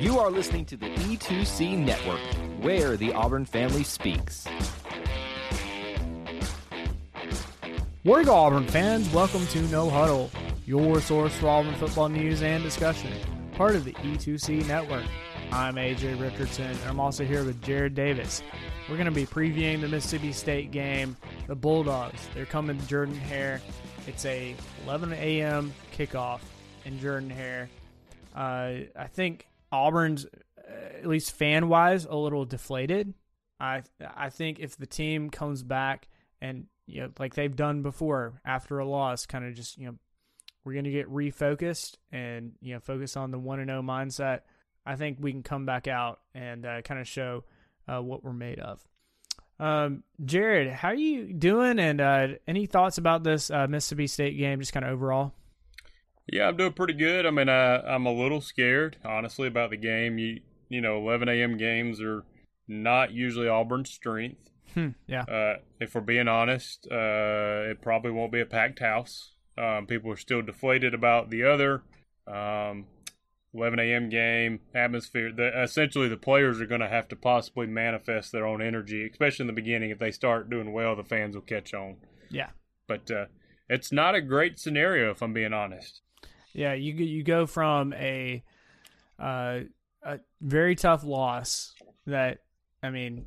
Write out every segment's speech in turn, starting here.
You are listening to the E2C Network, where the Auburn family speaks. War Eagle Auburn fans, welcome to No Huddle, your source for Auburn football news and discussion, part of the E2C Network. I'm AJ Richardson, and I'm also here with Jared Davis. We're going to be previewing the Mississippi State game. The Bulldogs, they're coming to Jordan Hare. It's a 11 a.m. kickoff in Jordan Hare. Uh, I think Auburn's, uh, at least fan wise, a little deflated. I I think if the team comes back and you know like they've done before after a loss, kind of just you know we're gonna get refocused and you know focus on the one and zero mindset. I think we can come back out and uh, kind of show uh, what we're made of. Um, Jared, how are you doing? And uh, any thoughts about this uh, Mississippi State game, just kind of overall? Yeah, I'm doing pretty good. I mean, uh, I'm a little scared, honestly, about the game. You you know, 11 a.m. games are not usually Auburn's strength. Hmm, yeah. Uh, if we're being honest, uh, it probably won't be a packed house. Um, people are still deflated about the other um, 11 a.m. game atmosphere. The, essentially, the players are going to have to possibly manifest their own energy, especially in the beginning. If they start doing well, the fans will catch on. Yeah. But uh, it's not a great scenario, if I'm being honest. Yeah, you you go from a uh, a very tough loss that I mean,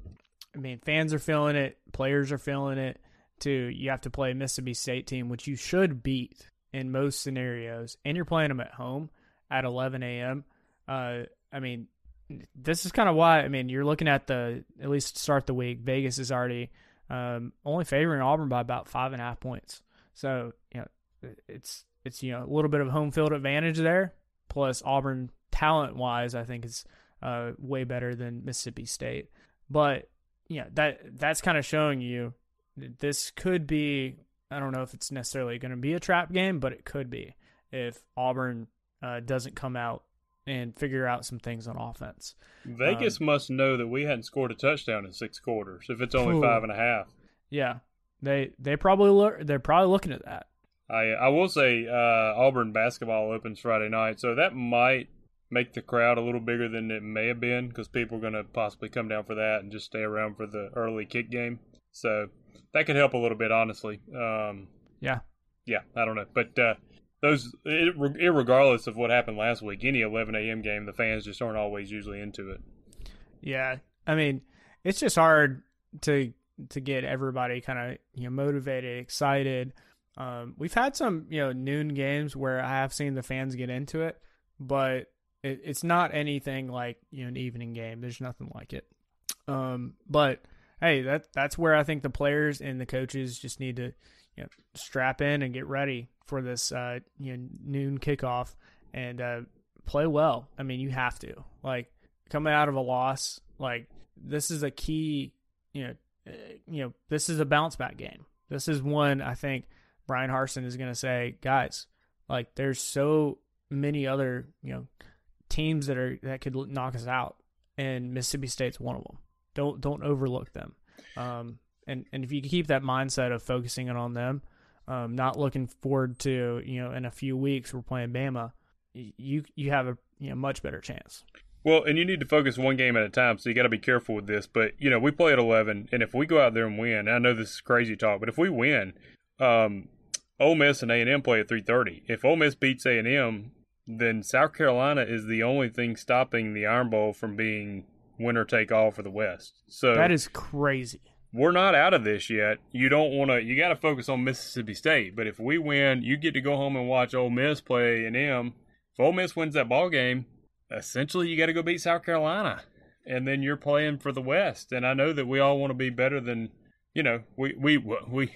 I mean fans are feeling it, players are feeling it. To you have to play a Mississippi State team, which you should beat in most scenarios, and you're playing them at home at 11 a.m. Uh, I mean, this is kind of why. I mean, you're looking at the at least start the week. Vegas is already um, only favoring Auburn by about five and a half points. So you know, it's it's you know a little bit of home field advantage there. Plus Auburn talent wise, I think is uh, way better than Mississippi State. But yeah, that that's kind of showing you this could be. I don't know if it's necessarily going to be a trap game, but it could be if Auburn uh, doesn't come out and figure out some things on offense. Vegas um, must know that we hadn't scored a touchdown in six quarters. If it's only ooh, five and a half, yeah, they they probably look they're probably looking at that. I I will say uh, Auburn basketball opens Friday night, so that might make the crowd a little bigger than it may have been because people are going to possibly come down for that and just stay around for the early kick game. So that could help a little bit, honestly. Um, yeah, yeah, I don't know, but uh, those, it, regardless of what happened last week, any 11 a.m. game, the fans just aren't always usually into it. Yeah, I mean, it's just hard to to get everybody kind of you know motivated, excited. Um, we've had some you know noon games where I have seen the fans get into it, but it, it's not anything like you know an evening game. There's nothing like it. Um, but hey, that that's where I think the players and the coaches just need to you know strap in and get ready for this uh, you know noon kickoff and uh, play well. I mean, you have to like coming out of a loss. Like this is a key. You know, uh, you know this is a bounce back game. This is one I think Bryan Harsin is going to say, guys, like there's so many other you know teams that are that could knock us out, and Mississippi State's one of them. Don't don't overlook them. Um, and and if you keep that mindset of focusing on them, um, not looking forward to you know in a few weeks we're playing Bama, you you have a you know much better chance. Well, and you need to focus one game at a time, so you got to be careful with this. But you know, we play at eleven, and if we go out there and win, I know this is crazy talk, but if we win, um, Ole Miss and A and M play at three thirty. If Ole Miss beats A and M, then South Carolina is the only thing stopping the Iron Bowl from being winner take all for the West. So that is crazy. We're not out of this yet. You don't want to. You got to focus on Mississippi State. But if we win, you get to go home and watch Ole Miss play A and M. If Ole Miss wins that ball game, essentially you got to go beat South Carolina, and then you're playing for the West. And I know that we all want to be better than you know. We we we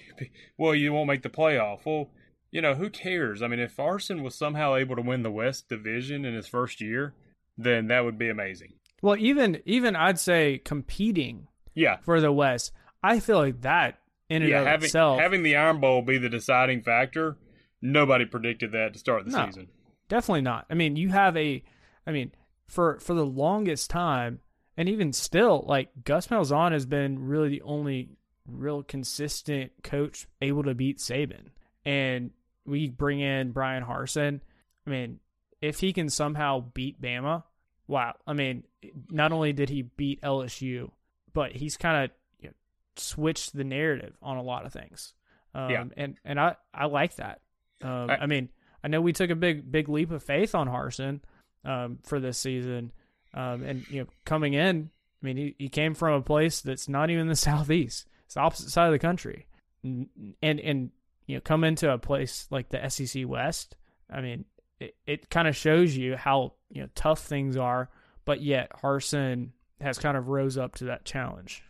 well, you won't make the playoff. Well, you know, who cares? I mean, if Harsin was somehow able to win the West Division in his first year, then that would be amazing. Well, even even I'd say competing Yeah. for the West, I feel like that in and Yeah, of having itself having the Iron Bowl be the deciding factor, nobody predicted that to start the No. season. Definitely not. I mean, you have a, I mean, for for the longest time, and even still, like Gus Malzahn has been really the only real consistent coach able to beat Saban, and we bring in Bryan Harsin. I mean, if he can somehow beat Bama, wow! I mean, not only did he beat LSU, but he's kind of you know, switched the narrative on a lot of things. Um, Yeah. and and I I like that. Um, I- I mean, I know we took a big big leap of faith on Harsin um, for this season, um, and you know coming in, I mean he, he came from a place that's not even the southeast; it's the opposite side of the country, and and you know come into a place like the SEC West. I mean, it, it kind of shows you how you know tough things are, but yet Harsin has kind of rose up to that challenge.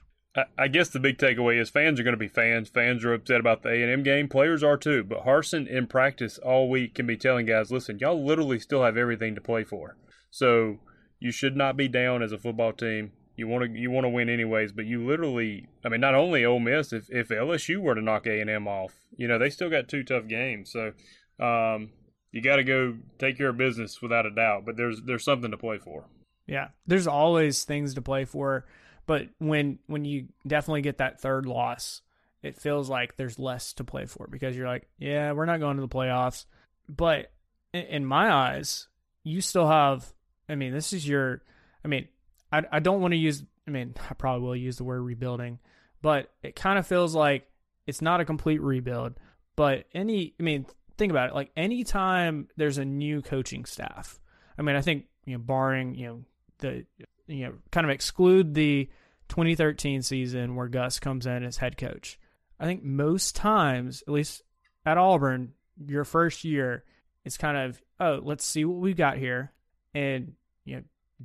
I, guess the big takeaway is fans are going to be fans. Fans are upset about the A and M game. Players are too. But Harsin in practice all week can be telling guys, "Listen, y'all literally still have everything to play for. So you should not be down as a football team. You want to you want to win anyways. But you literally, I mean, not only Ole Miss, if if LSU were to knock A and M off, you know they still got two tough games. So um, you got to go take care of business without a doubt. But there's there's something to play for. Yeah, there's always things to play for, but when when you definitely get that third loss, it feels like there's less to play for because you're like, yeah, we're not going to the playoffs. But in, in my eyes, you still have. I mean, this is your. I mean, I I don't want to use. I mean, I probably will use the word rebuilding, but it kind of feels like it's not a complete rebuild. But any, I mean, think about it. Like anytime there's a new coaching staff, I mean, I think you know, barring you know the you know kind of exclude the 2013 season where Gus comes in as head coach. I think most times, at least at Auburn, your first year, it's kind of oh, let's see what we've got here, and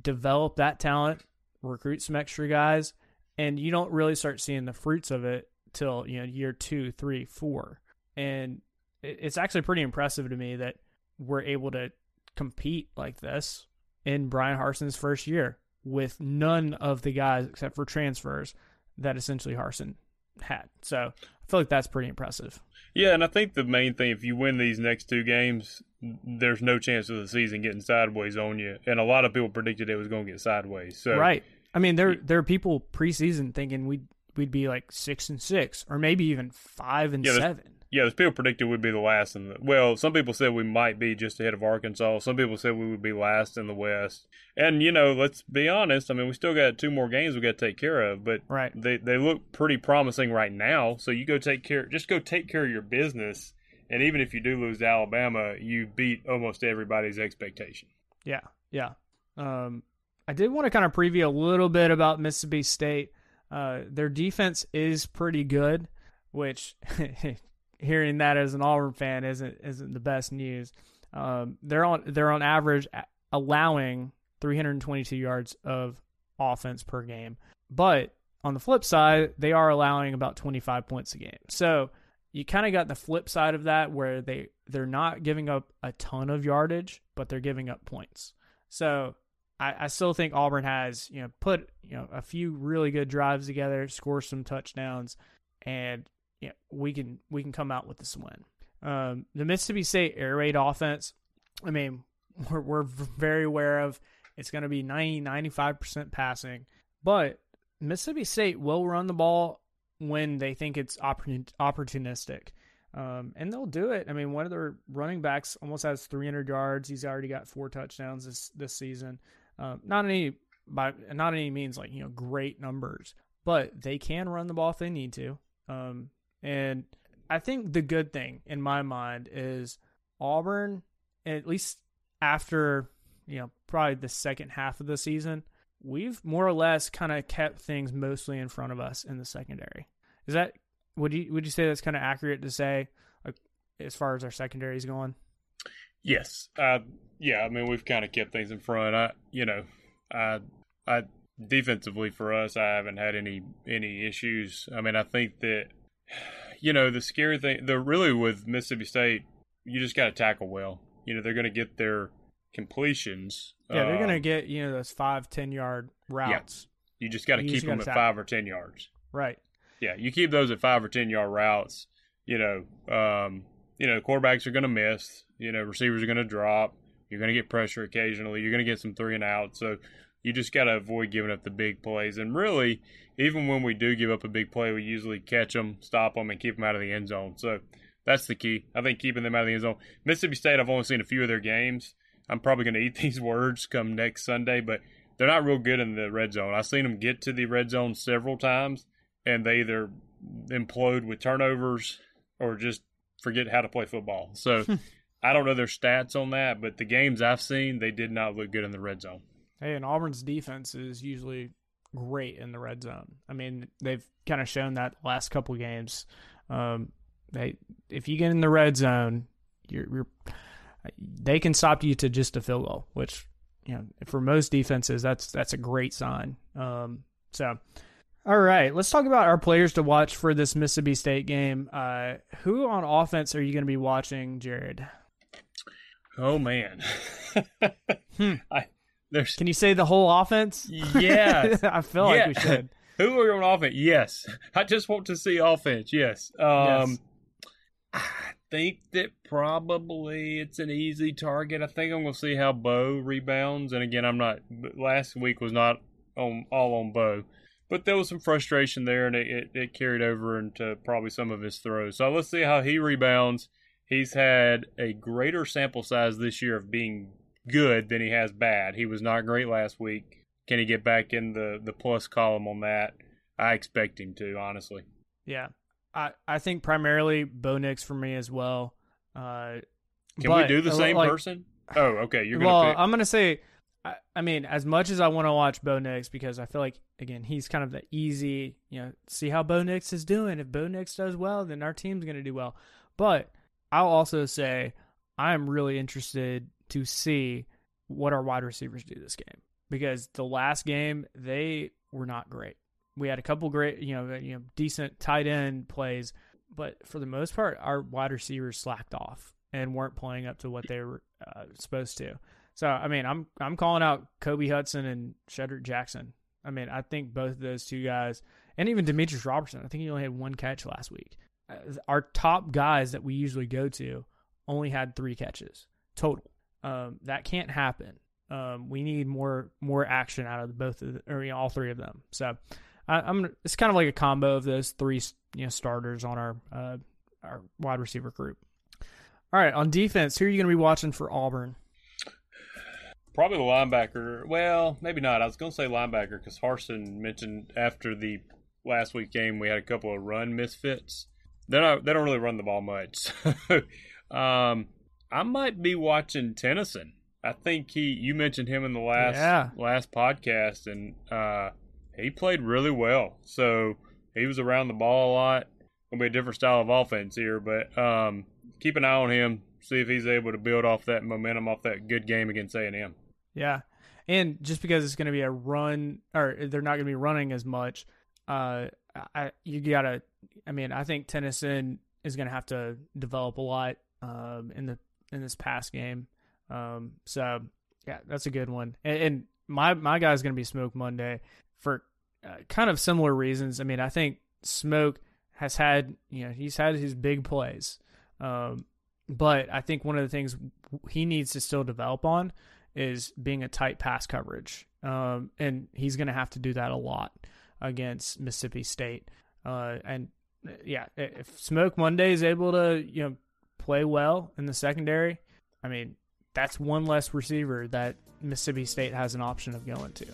develop that talent, recruit some extra guys, and you don't really start seeing the fruits of it till you know year two, three, four, and it's actually pretty impressive to me that we're able to compete like this in Bryan Harsin's first year with none of the guys except for transfers that essentially Harsin had. So I feel like that's pretty impressive. Yeah, and I think the main thing, if you win these next two games, there's no chance of the season getting sideways on you. And a lot of people predicted it was going to get sideways. So Right. I mean, there there are people preseason thinking we'd we'd be like six and six, or maybe even five and Yeah, seven. yeah, there's people predicted we'd be the last in the. Well, some people said we might be just ahead of Arkansas. Some people said we would be last in the West. And you know, let's be honest. I mean, we still got two more games we got to take care of, but Right. they they look pretty promising right now. So you go take care, just go take care of your business. And even if you do lose to Alabama, you beat almost everybody's expectation. Yeah, yeah. Um, I did want to kind of preview a little bit about Mississippi State. Uh, their defense is pretty good, which hearing that as an Auburn fan isn't isn't the best news. Um, they're on they're on average allowing 322 yards of offense per game, but on the flip side, they are allowing about 25 points a game. So you kind of got the flip side of that where they they're not giving up a ton of yardage, but they're giving up points. So I, I still think Auburn has you know put you know a few really good drives together, score some touchdowns, and you know, we can we can come out with this win. Um, the Mississippi State air raid offense, I mean, we're, we're very aware of it's going to be 90 95% passing, but Mississippi State will run the ball when they think it's opportunistic. Um, and they'll do it. I mean, one of their running backs almost has 300 yards. He's already got four touchdowns this this season. Um, not any by not any means like you know great numbers, but they can run the ball if they need to. Um, and I think the good thing in my mind is Auburn, at least after you know probably the second half of the season, we've more or less kind of kept things mostly in front of us in the secondary. Is that would you would you say that's kind of accurate to say, like as far as our secondary is going? Yes. Uh, yeah. I mean, we've kind of kept things in front. I, you know, I, I defensively for us, I haven't had any any issues. I mean, I think that, you know, the scary thing, the really with Mississippi State, you just got to tackle well. You know, they're going to get their completions. Yeah, they're uh, gonna get you know those five ten yard routes. Yeah. You just got to keep them at tackle. five or ten yards. Right. Yeah, you keep those at five or ten yard routes. You know, um, you know, quarterbacks are going to miss. You know, receivers are going to drop. You're going to get pressure occasionally. You're going to get some three and out. So you just got to avoid giving up the big plays. And really, even when we do give up a big play, we usually catch them, stop them, and keep them out of the end zone. So that's the key. I think keeping them out of the end zone. Mississippi State, I've only seen a few of their games. I'm probably going to eat these words come next Sunday, but they're not real good in the red zone. I've seen them get to the red zone several times, and they either implode with turnovers or just forget how to play football. So I don't know their stats on that, but the games I've seen, they did not look good in the red zone. Hey, and Auburn's defense is usually great in the red zone. I mean, they've kind of shown that last couple games. Um, they if you get in the red zone, you're, you're they can stop you to just a field goal, which you know for most defenses that's that's a great sign. Um, so. All right, let's talk about our players to watch for this Mississippi State game. Uh, who on offense are you going to be watching, Jared? Oh man, Hmm. I, there's Can you say the whole offense? Yeah, I feel like we should. Who are you on offense? Yes. I just want to see offense. Yes. Um, I think that probably it's an easy target. I think I'm going to see how Bo rebounds. And again, I'm not, last week was not on all on Bo. But there was some frustration there, and it, it, it carried over into probably some of his throws. So let's see how he rebounds. He's had a greater sample size this year of being good than he has bad. He was not great last week. Can he get back in the, the plus column on that? I expect him to, honestly. Yeah, I I think primarily Bo Nix for me as well. Uh, Can but, we do the uh, same like- person? Oh, okay. You're gonna well, pick. I'm gonna say, I, I mean, as much as I want to watch Bo Nix because I feel like again he's kind of the easy, you know, see how Bo Nix is doing. If Bo Nix does well, then our team's gonna do well. But I'll also say I'm really interested to see what our wide receivers do this game because the last game they were not great. We had a couple great, you know, you know, decent tight end plays, but for the most part, our wide receivers slacked off and weren't playing up to what they were uh, supposed to. So, I mean, I'm I'm calling out Kobe Hudson and Shedrick Jackson. I mean, I think both of those two guys, and even Demetrius Robertson. I think he only had one catch last week. Uh, Our top guys that we usually go to only had three catches total. Um, that can't happen. Um, we need more more action out of both of the, or you know, all three of them. So, I, I'm it's kind of like a combo of those three you know starters on our uh, our wide receiver group. All right, on defense, who are you going to be watching for Auburn? Probably the linebacker. Well, maybe not. I was going to say linebacker because Harsin mentioned after the last week game we had a couple of run misfits. They're not. They don't really run the ball much. um, I might be watching Tennyson. I think he. You mentioned him in the last Yeah. last podcast, and uh, he played really well. So he was around the ball a lot. Gonna be a different style of offense here, but um, keep an eye on him. See if he's able to build off that momentum off that good game against A and M. Yeah, and just because it's going to be a run, or they're not going to be running as much, uh, I you gotta. I mean, I think Tennyson is going to have to develop a lot um, in the in this past game. Um, so yeah, that's a good one. And, and my my guy's going to be Smoke Monday for uh, kind of similar reasons. I mean, I think Smoke has had you know he's had his big plays, um, but I think one of the things he needs to still develop on is being a tight pass coverage. Um, and he's going to have to do that a lot against Mississippi State. Uh, and uh, yeah, if Smoke Monday is able to, you know, play well in the secondary, I mean, that's one less receiver that Mississippi State has an option of going to.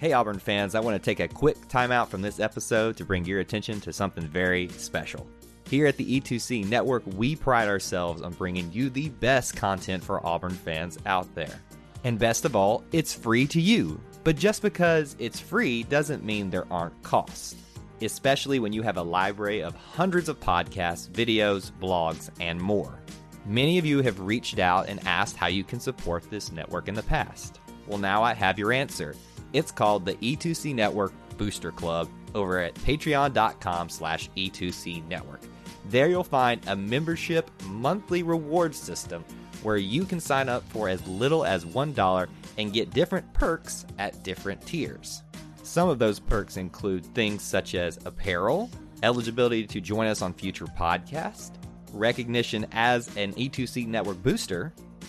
Hey, Auburn fans, I want to take a quick timeout from this episode to bring your attention to something very special. Here at the E2C Network, we pride ourselves on bringing you the best content for Auburn fans out there. And best of all, it's free to you. But just because it's free doesn't mean there aren't costs, especially when you have a library of hundreds of podcasts, videos, blogs, and more. Many of you have reached out and asked how you can support this network in the past. Well, now I have your answer. It's called the E2C Network Booster Club over at patreon.com slash E2C Network. There you'll find a membership monthly reward system where you can sign up for as little as $1 and get different perks at different tiers. Some of those perks include things such as apparel, eligibility to join us on future podcasts, recognition as an E2C network booster,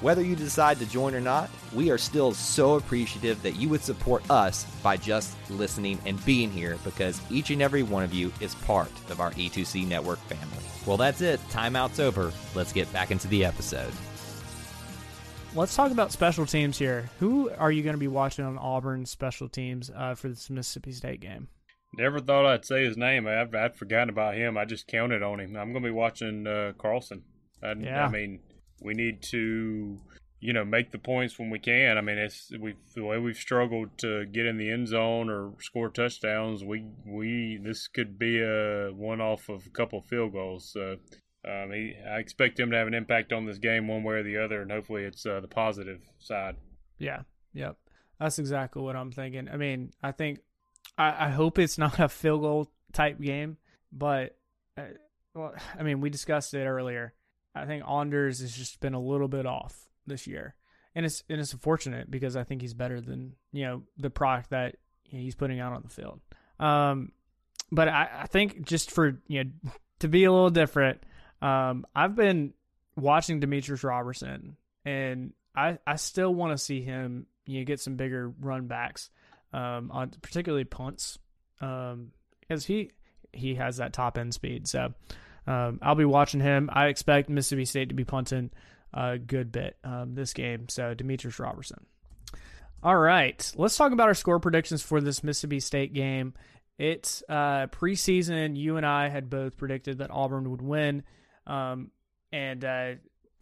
Whether you decide to join or not, we are still so appreciative that you would support us by just listening and being here because each and every one of you is part of our E2C network family. Well, that's it. Timeout's over. Let's get back into the episode. Let's talk about special teams here. Who are you going to be watching on Auburn special teams uh, for this Mississippi State game? Never thought I'd say his name. I've, I'd forgotten about him. I just counted on him. I'm going to be watching uh, Carlson. I, Yeah. I mean, we need to, you know, make the points when we can. I mean, it's we the way we've struggled to get in the end zone or score touchdowns. We we this could be a one off of a couple field goals. So um, he, I expect him to have an impact on this game one way or the other, and hopefully it's uh, the positive side. Yeah. Yep. That's exactly what I'm thinking. I mean, I think I, I hope it's not a field goal type game, but uh, well, I mean, we discussed it earlier. I think Anders has just been a little bit off this year, and it's and it's unfortunate because I think he's better than you know the product that he's putting out on the field. Um, but I, I think just for you know to be a little different, um, I've been watching Demetrius Robertson, and I I still want to see him you know, get some bigger run backs, um, on particularly punts, um, because he he has that top end speed. So um, I'll be watching him. I expect Mississippi State to be punting a good bit um, this game. So Demetrius Robertson. All right, let's talk about our score predictions for this Mississippi State game. It's uh, preseason. You and I had both predicted that Auburn would win, um, and uh,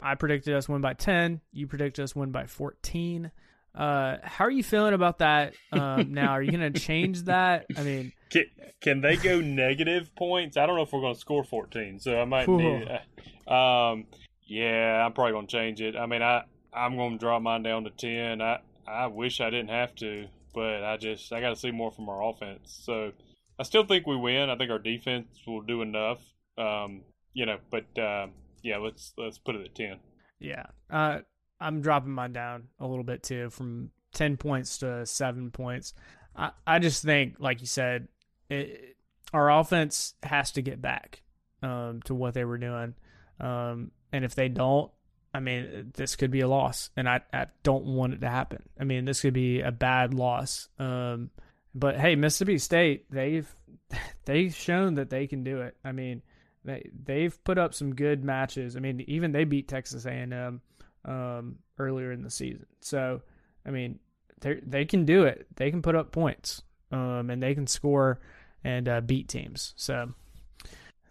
I predicted us win by ten. You predicted us win by fourteen. Uh, how are you feeling about that um, now? Are you going to change that? I mean, Can, can they go negative points? I don't know if we're going to score 14, so I might need. Um, yeah, I'm probably going to change it. I mean, I I'm going to drop mine down to 10. I I wish I didn't have to, but I just I got to see more from our offense. So I still think we win. I think our defense will do enough. Um, you know, but uh, yeah, let's let's put it at 10. yeah, uh, I'm dropping mine down a little bit too, from ten points to seven points. I I just think, like you said, it, our offense has to get back um, to what they were doing, um, and if they don't, I mean, this could be a loss, and I, I don't want it to happen. I mean, this could be a bad loss. Um, but hey, Mississippi State, they've they've shown that they can do it. I mean, they they've put up some good matches. I mean, even they beat Texas A&M um, earlier in the season. So, I mean, they they can do it. They can put up points, um, and they can score and uh, beat teams. So,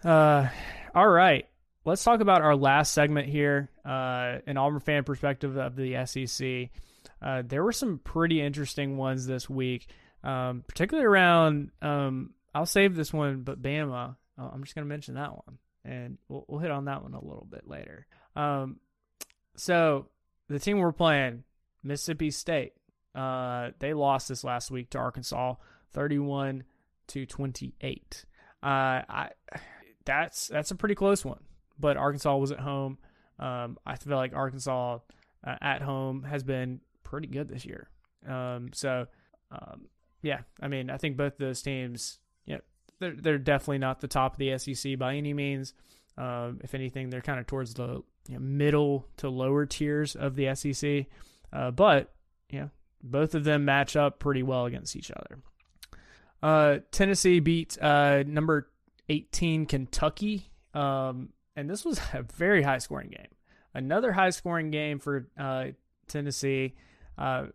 uh, all right, let's talk about our last segment here. Uh, an Auburn fan perspective of the SEC. Uh, there were some pretty interesting ones this week, um, particularly around. Um, I'll save this one, but Bama. uh, I'm just going to mention that one, and we'll, we'll hit on that one a little bit later. Um, so the team we're playing, Mississippi State, uh, they lost this last week to Arkansas, 31 to 28. Uh, I that's that's a pretty close one, but Arkansas was at home. Um, I feel like Arkansas uh, at home has been pretty good this year. Um, so um, yeah, I mean, I think both those teams, yeah, they're they're definitely not the top of the SEC by any means. Um, if anything, they're kind of towards the you know, middle to lower tiers of the SEC. Uh, but you know, both of them match up pretty well against each other. Uh, Tennessee beat uh, number 18 Kentucky, um, and this was a very high scoring game. Another high scoring game for uh, Tennessee. Uh,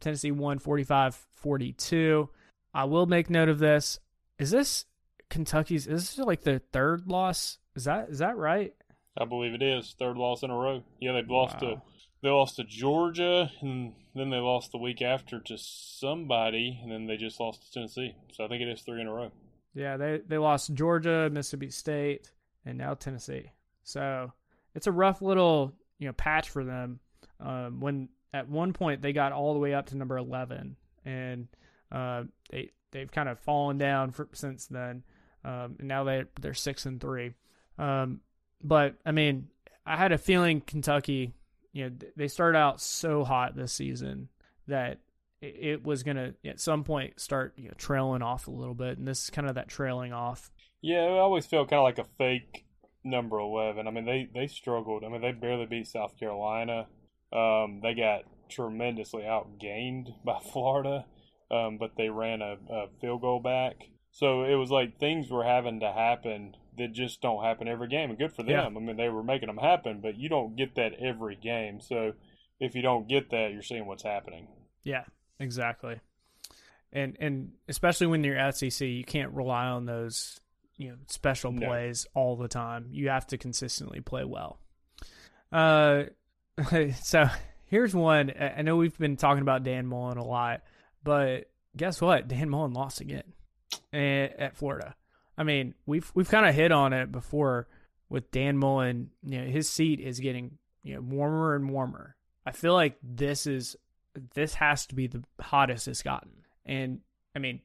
Tennessee won 45 42. I will make note of this. Is this Kentucky's? Is this like the third loss? Is that is that right? I believe it is third loss in a row. Yeah, they've lost Wow. to they lost to Georgia, and then they lost the week after to somebody, and then they just lost to Tennessee. So I think it is three in a row. Yeah, they they lost Georgia, Mississippi State, and now Tennessee. So it's a rough little you know patch for them. Um, when at one point they got all the way up to number eleven, and uh, they they've kind of fallen down for, since then. Um, and now they they're six and three. Um, but I mean, I had a feeling Kentucky, you know, they started out so hot this season that it, it was gonna at some point start you know, trailing off a little bit, and this is kind of that trailing off. Yeah, I always felt kind of like a fake number eleven. I mean, they they struggled. I mean, they barely beat South Carolina. Um, they got tremendously outgained by Florida, um, but they ran a, a field goal back. So it was like things were having to happen that just don't happen every game, and good for them. Yeah. I mean, they were making them happen, but you don't get that every game. So if you don't get that, you're seeing what's happening. Yeah, exactly. And and especially when you're at SEC, you can't rely on those you know special No. plays all the time. You have to consistently play well. Uh, so here's one. I know we've been talking about Dan Mullen a lot, but guess what? Dan Mullen lost again at, at Florida. I mean, we've we've kind of hit on it before with Dan Mullen. You know, his seat is getting you know warmer and warmer. I feel like this is this has to be the hottest it's gotten. And I mean,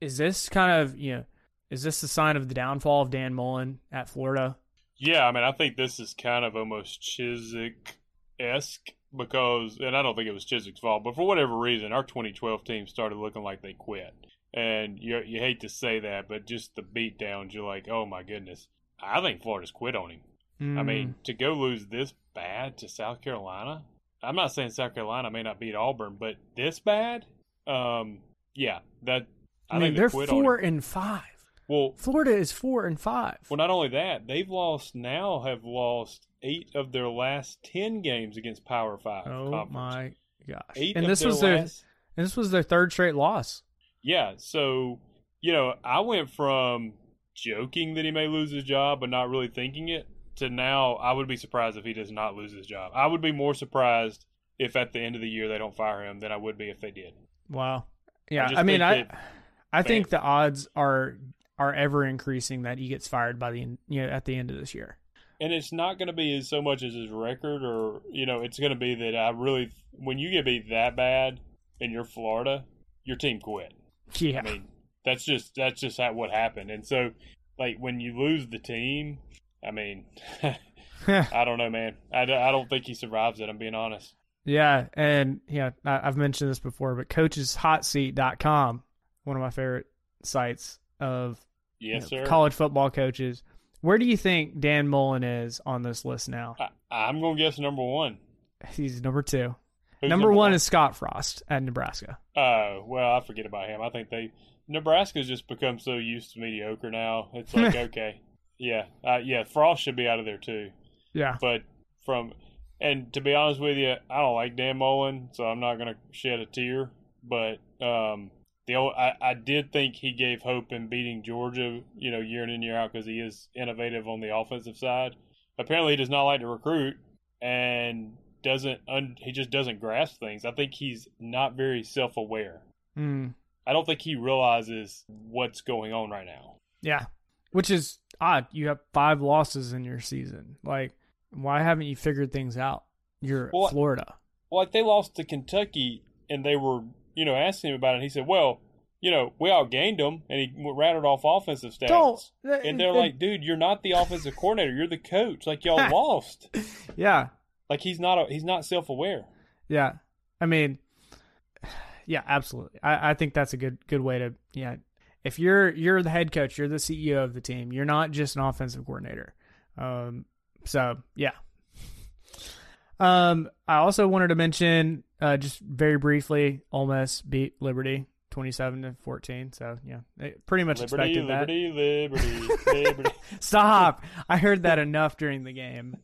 is this kind of you know is this the sign of the downfall of Dan Mullen at Florida? Yeah, I mean, I think this is kind of almost Chizik esque because, and I don't think it was Chizik's fault, but for whatever reason, our 2012 team started looking like they quit. And you you hate to say that, but just the beat downs, you're like, oh my goodness. I think Florida's quit on him. I Mm. mean, to go lose this bad to South Carolina, I'm not saying South Carolina may not beat Auburn, but this bad, um, yeah, that I, I mean, think they they're quit four and five. Well, Florida is four and five. well, not only that, they've lost now have lost eight of their last ten games against Power Five. oh conference. my gosh! Eight and this was their last, and this was their third straight loss. Yeah. So you know, I went from joking that he may lose his job but not really thinking it to now I would be surprised if he does not lose his job. I would be more surprised if at the end of the year they don't fire him than I would be if they did. Wow. Yeah, just I, mean, I I think the odds are are ever increasing that he gets fired by the you know at the end of this year. And it's not going to be as so much as his record, or you know, it's going to be that I really, when you get beat that bad, and you're Florida, your team quit. Yeah. I mean, that's just that's just how what happened. And so like when you lose the team, I mean, I don't know, man. I, I don't think he survives it, I'm being honest. Yeah, and yeah, I, have mentioned this before, but coacheshotseat.com, one of my favorite sites of yes, you know, college football coaches. Where do you think Dan Mullen is on this list now? I, I'm going to guess number 1. He's number 2. Number, number, one, is Scott Frost at Nebraska. Oh uh, well, I forget about him. I think they Nebraska's just become so used to mediocre now. It's like okay, yeah, uh, yeah. Frost should be out of there too. Yeah, but from and to be honest with you, I don't like Dan Mullen, so I'm not gonna shed a tear. But um, the old, I, I did think he gave hope in beating Georgia, you know, year in and year out because he is innovative on the offensive side. Apparently, he does not like to recruit, and doesn't. Un, he just doesn't grasp things. I think he's not very self aware. mm, I don't think he realizes what's going on right now. yeah, which is odd. You have five losses in your season. Like, why haven't you figured things out? You're Well, Florida. Well, like they lost to Kentucky, and they were, you know, asking him about it. And he said, "Well, you know, we outgained them," and he rattled off offensive stats. Don't. And they're like, "Dude, you're not the offensive coordinator. You're the coach. Like y'all lost. yeah, Like he's not. A, he's not self aware. Yeah, I mean, yeah, absolutely. I, I think that's a good good way to yeah. If you're you're the head coach, you're the CEO of the team. You're not just an offensive coordinator. Um, so yeah. Um, I also wanted to mention uh, just very briefly, Ole Miss beat Liberty twenty seven to fourteen. So yeah, pretty much Liberty, expected that. liberty, liberty, liberty. Stop! I heard that enough during the game.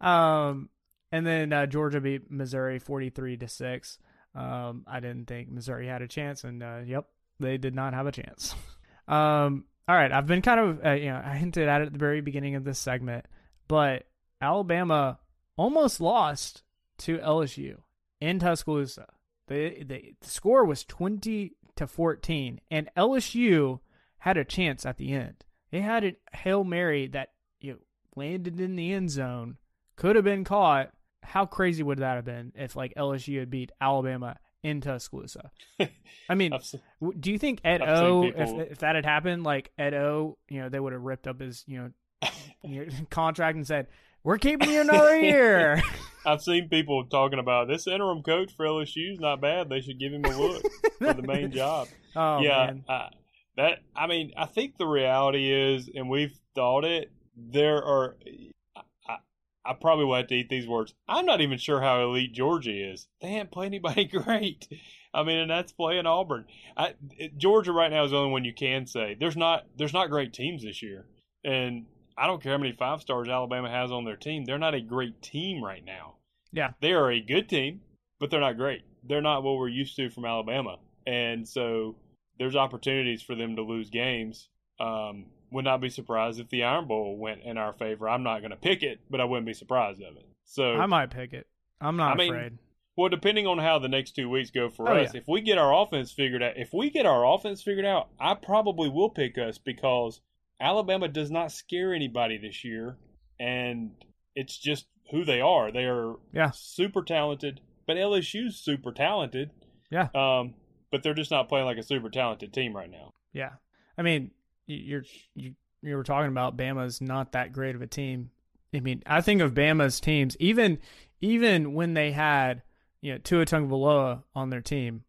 um, and then uh, Georgia beat Missouri forty-three to six. Um, I didn't think Missouri had a chance, and uh, yep, they did not have a chance. Um, all right, I've been kind of uh, you know I hinted at it at the very beginning of this segment, but Alabama almost lost to LSU in Tuscaloosa. The, the, the score was 20 to 14, and LSU had a chance at the end. They had a Hail Mary that you know, landed in the end zone, could have been caught. How crazy would that have been if like LSU had beat Alabama in Tuscaloosa? I mean, I've se- w- do you think Ed O, people- if if that had happened, like Ed O, you know, they would have ripped up his you know, contract and said, "We're keeping you another year." I've seen people talking about this interim coach for LSU is not bad. They should give him a look for the main job. oh yeah, man, I, that I mean, I think the reality is, and we've thought it. There are, I, I, I probably will have to eat these words. I'm not even sure how elite Georgia is. They haven't played anybody great. I mean, and that's playing Auburn. I, Georgia right now is the only one you can say there's not there's not great teams this year, and I don't care how many five stars Alabama has on their team. They're not a great team right now. Yeah. they are a good team, but they're not great. They're not what we're used to from Alabama, and so there's opportunities for them to lose games. Um, would not be surprised if the Iron Bowl went in our favor. I'm not going to pick it, but I wouldn't be surprised of it. So I might pick it. I'm not I mean, afraid. well, depending on how the next two weeks go for Oh, us, yeah. if we get our offense figured out, if we get our offense figured out, I probably will pick us because Alabama does not scare anybody this year, and it's just who they are. They are Yeah. super talented, but LSU's super talented. Yeah. Um, but they're just not playing like a super talented team right now. Yeah, I mean, you're you you were talking about Bama's not that great of a team. I mean, I think of Bama's teams even even when they had you know Tua Tagovailoa on their team,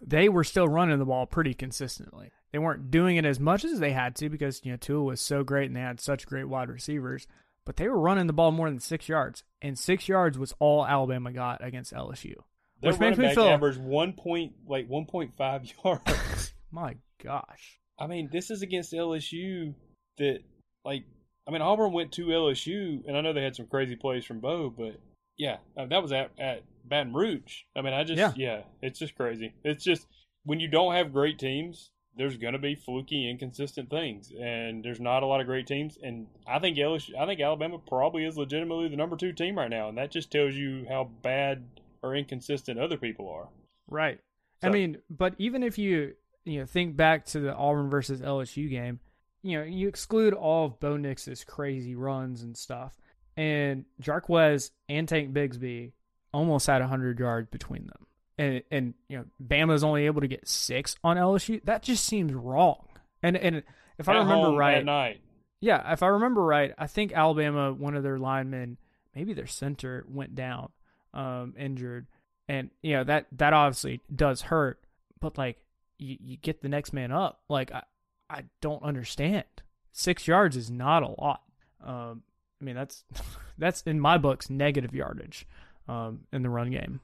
they were still running the ball pretty consistently. They weren't doing it as much as they had to because you know Tua was so great and they had such great wide receivers, but they were running the ball more than six yards, and six yards was all Alabama got against LSU. Their Which makes me feel- average one point like one point five yards. My gosh. I mean, this is against LSU that, like, I mean, Auburn went to LSU, and I know they had some crazy plays from Bo, but yeah, uh, that was at, at Baton Rouge. I mean, I just, Yeah. yeah. it's just crazy. It's just, when you don't have great teams, there's going to be fluky, inconsistent things, and there's not a lot of great teams. And I think LSU, I think Alabama probably is legitimately the number two team right now, and that just tells you how bad or inconsistent other people are. Right. I mean, but even if you you know think back to the Auburn versus LSU game, you know you exclude all of Bo Nix's crazy runs and stuff, and Jarquez and Tank Bigsby almost had hundred yards between them, and and you know Bama's only able to get six on LSU. That just seems wrong. And and if I remember right, at night. yeah, if I remember right, I think Alabama, one of their linemen, maybe their center, went down, um, injured, and you know that that obviously does hurt. But like, you, you get the next man up. Like, I I don't understand. Six yards is not a lot. Um, I mean that's that's in my books negative yardage, um, in the run game.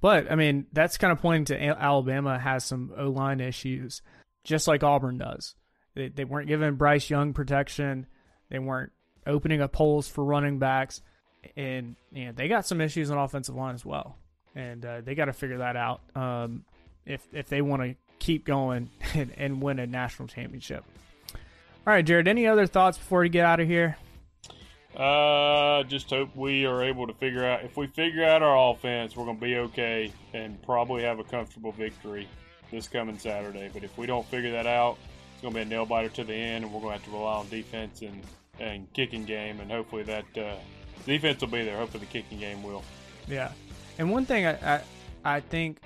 But I mean that's kind of pointing to Alabama has some O line issues, just like Auburn does. They they weren't giving Bryce Young protection. They weren't opening up holes for running backs, and you know, they got some issues on offensive line as well. And uh, they got to figure that out um, if if they want to keep going and, and win a national championship. All right, Jared. Any other thoughts before we get out of here? Uh, just hope we are able to figure out. If we figure out our offense, we're going to be okay and probably have a comfortable victory this coming Saturday. But if we don't figure that out, it's going to be a nail biter to the end, and we're going to have to rely on defense and, and kicking game. And hopefully that uh, defense will be there. Hopefully the kicking game will. Yeah, and one thing I, I I think,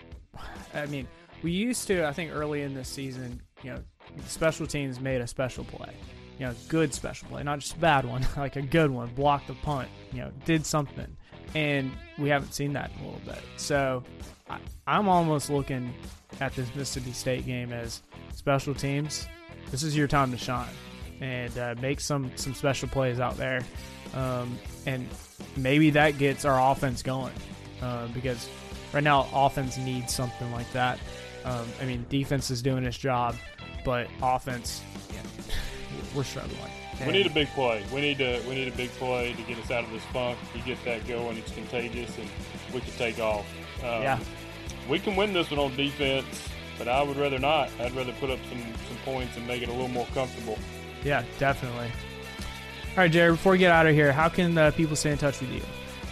I mean, we used to I think early in this season, you know, special teams made a special play, you know, good special play, not just a bad one, like a good one, blocked the punt, you know, did something, and we haven't seen that in a little bit. So I, I'm almost looking at this Mississippi State game as special teams. This is your time to shine and uh, make some some special plays out there, um, and maybe that gets our offense going uh, because right now offense needs something like that. Um, I mean, defense is doing its job, but offense, yeah, we're struggling. We need a big play. We need to we need a big play to get us out of this funk. You get that going, it's contagious, and we can take off. Um, Yeah. we can win this one on defense, but I would rather not. I'd rather put up some some points and make it a little more comfortable. Yeah, definitely. All right, Jared. Before we get out of here, how can uh, people stay in touch with you?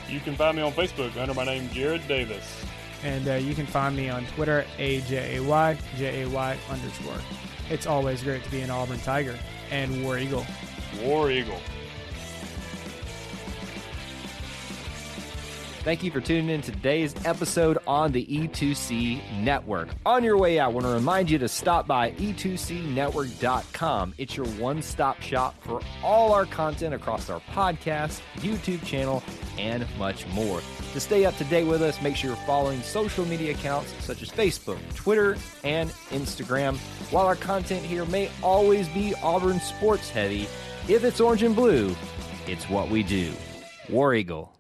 You can find me on Facebook under my name, Jared Davis. And uh, you can find me on Twitter, A-J-A-Y, J-A-Y underscore. It's always great to be an Auburn Tiger and War Eagle. War Eagle. Thank you for tuning in to today's episode on the E2C Network. On your way out, I want to remind you to stop by e2cnetwork.com. It's your one stop shop for all our content across our podcast, YouTube channel, and much more. To stay up to date with us, make sure you're following social media accounts such as Facebook, Twitter, and Instagram. While our content here may always be Auburn sports heavy, if it's orange and blue, it's what we do. War Eagle.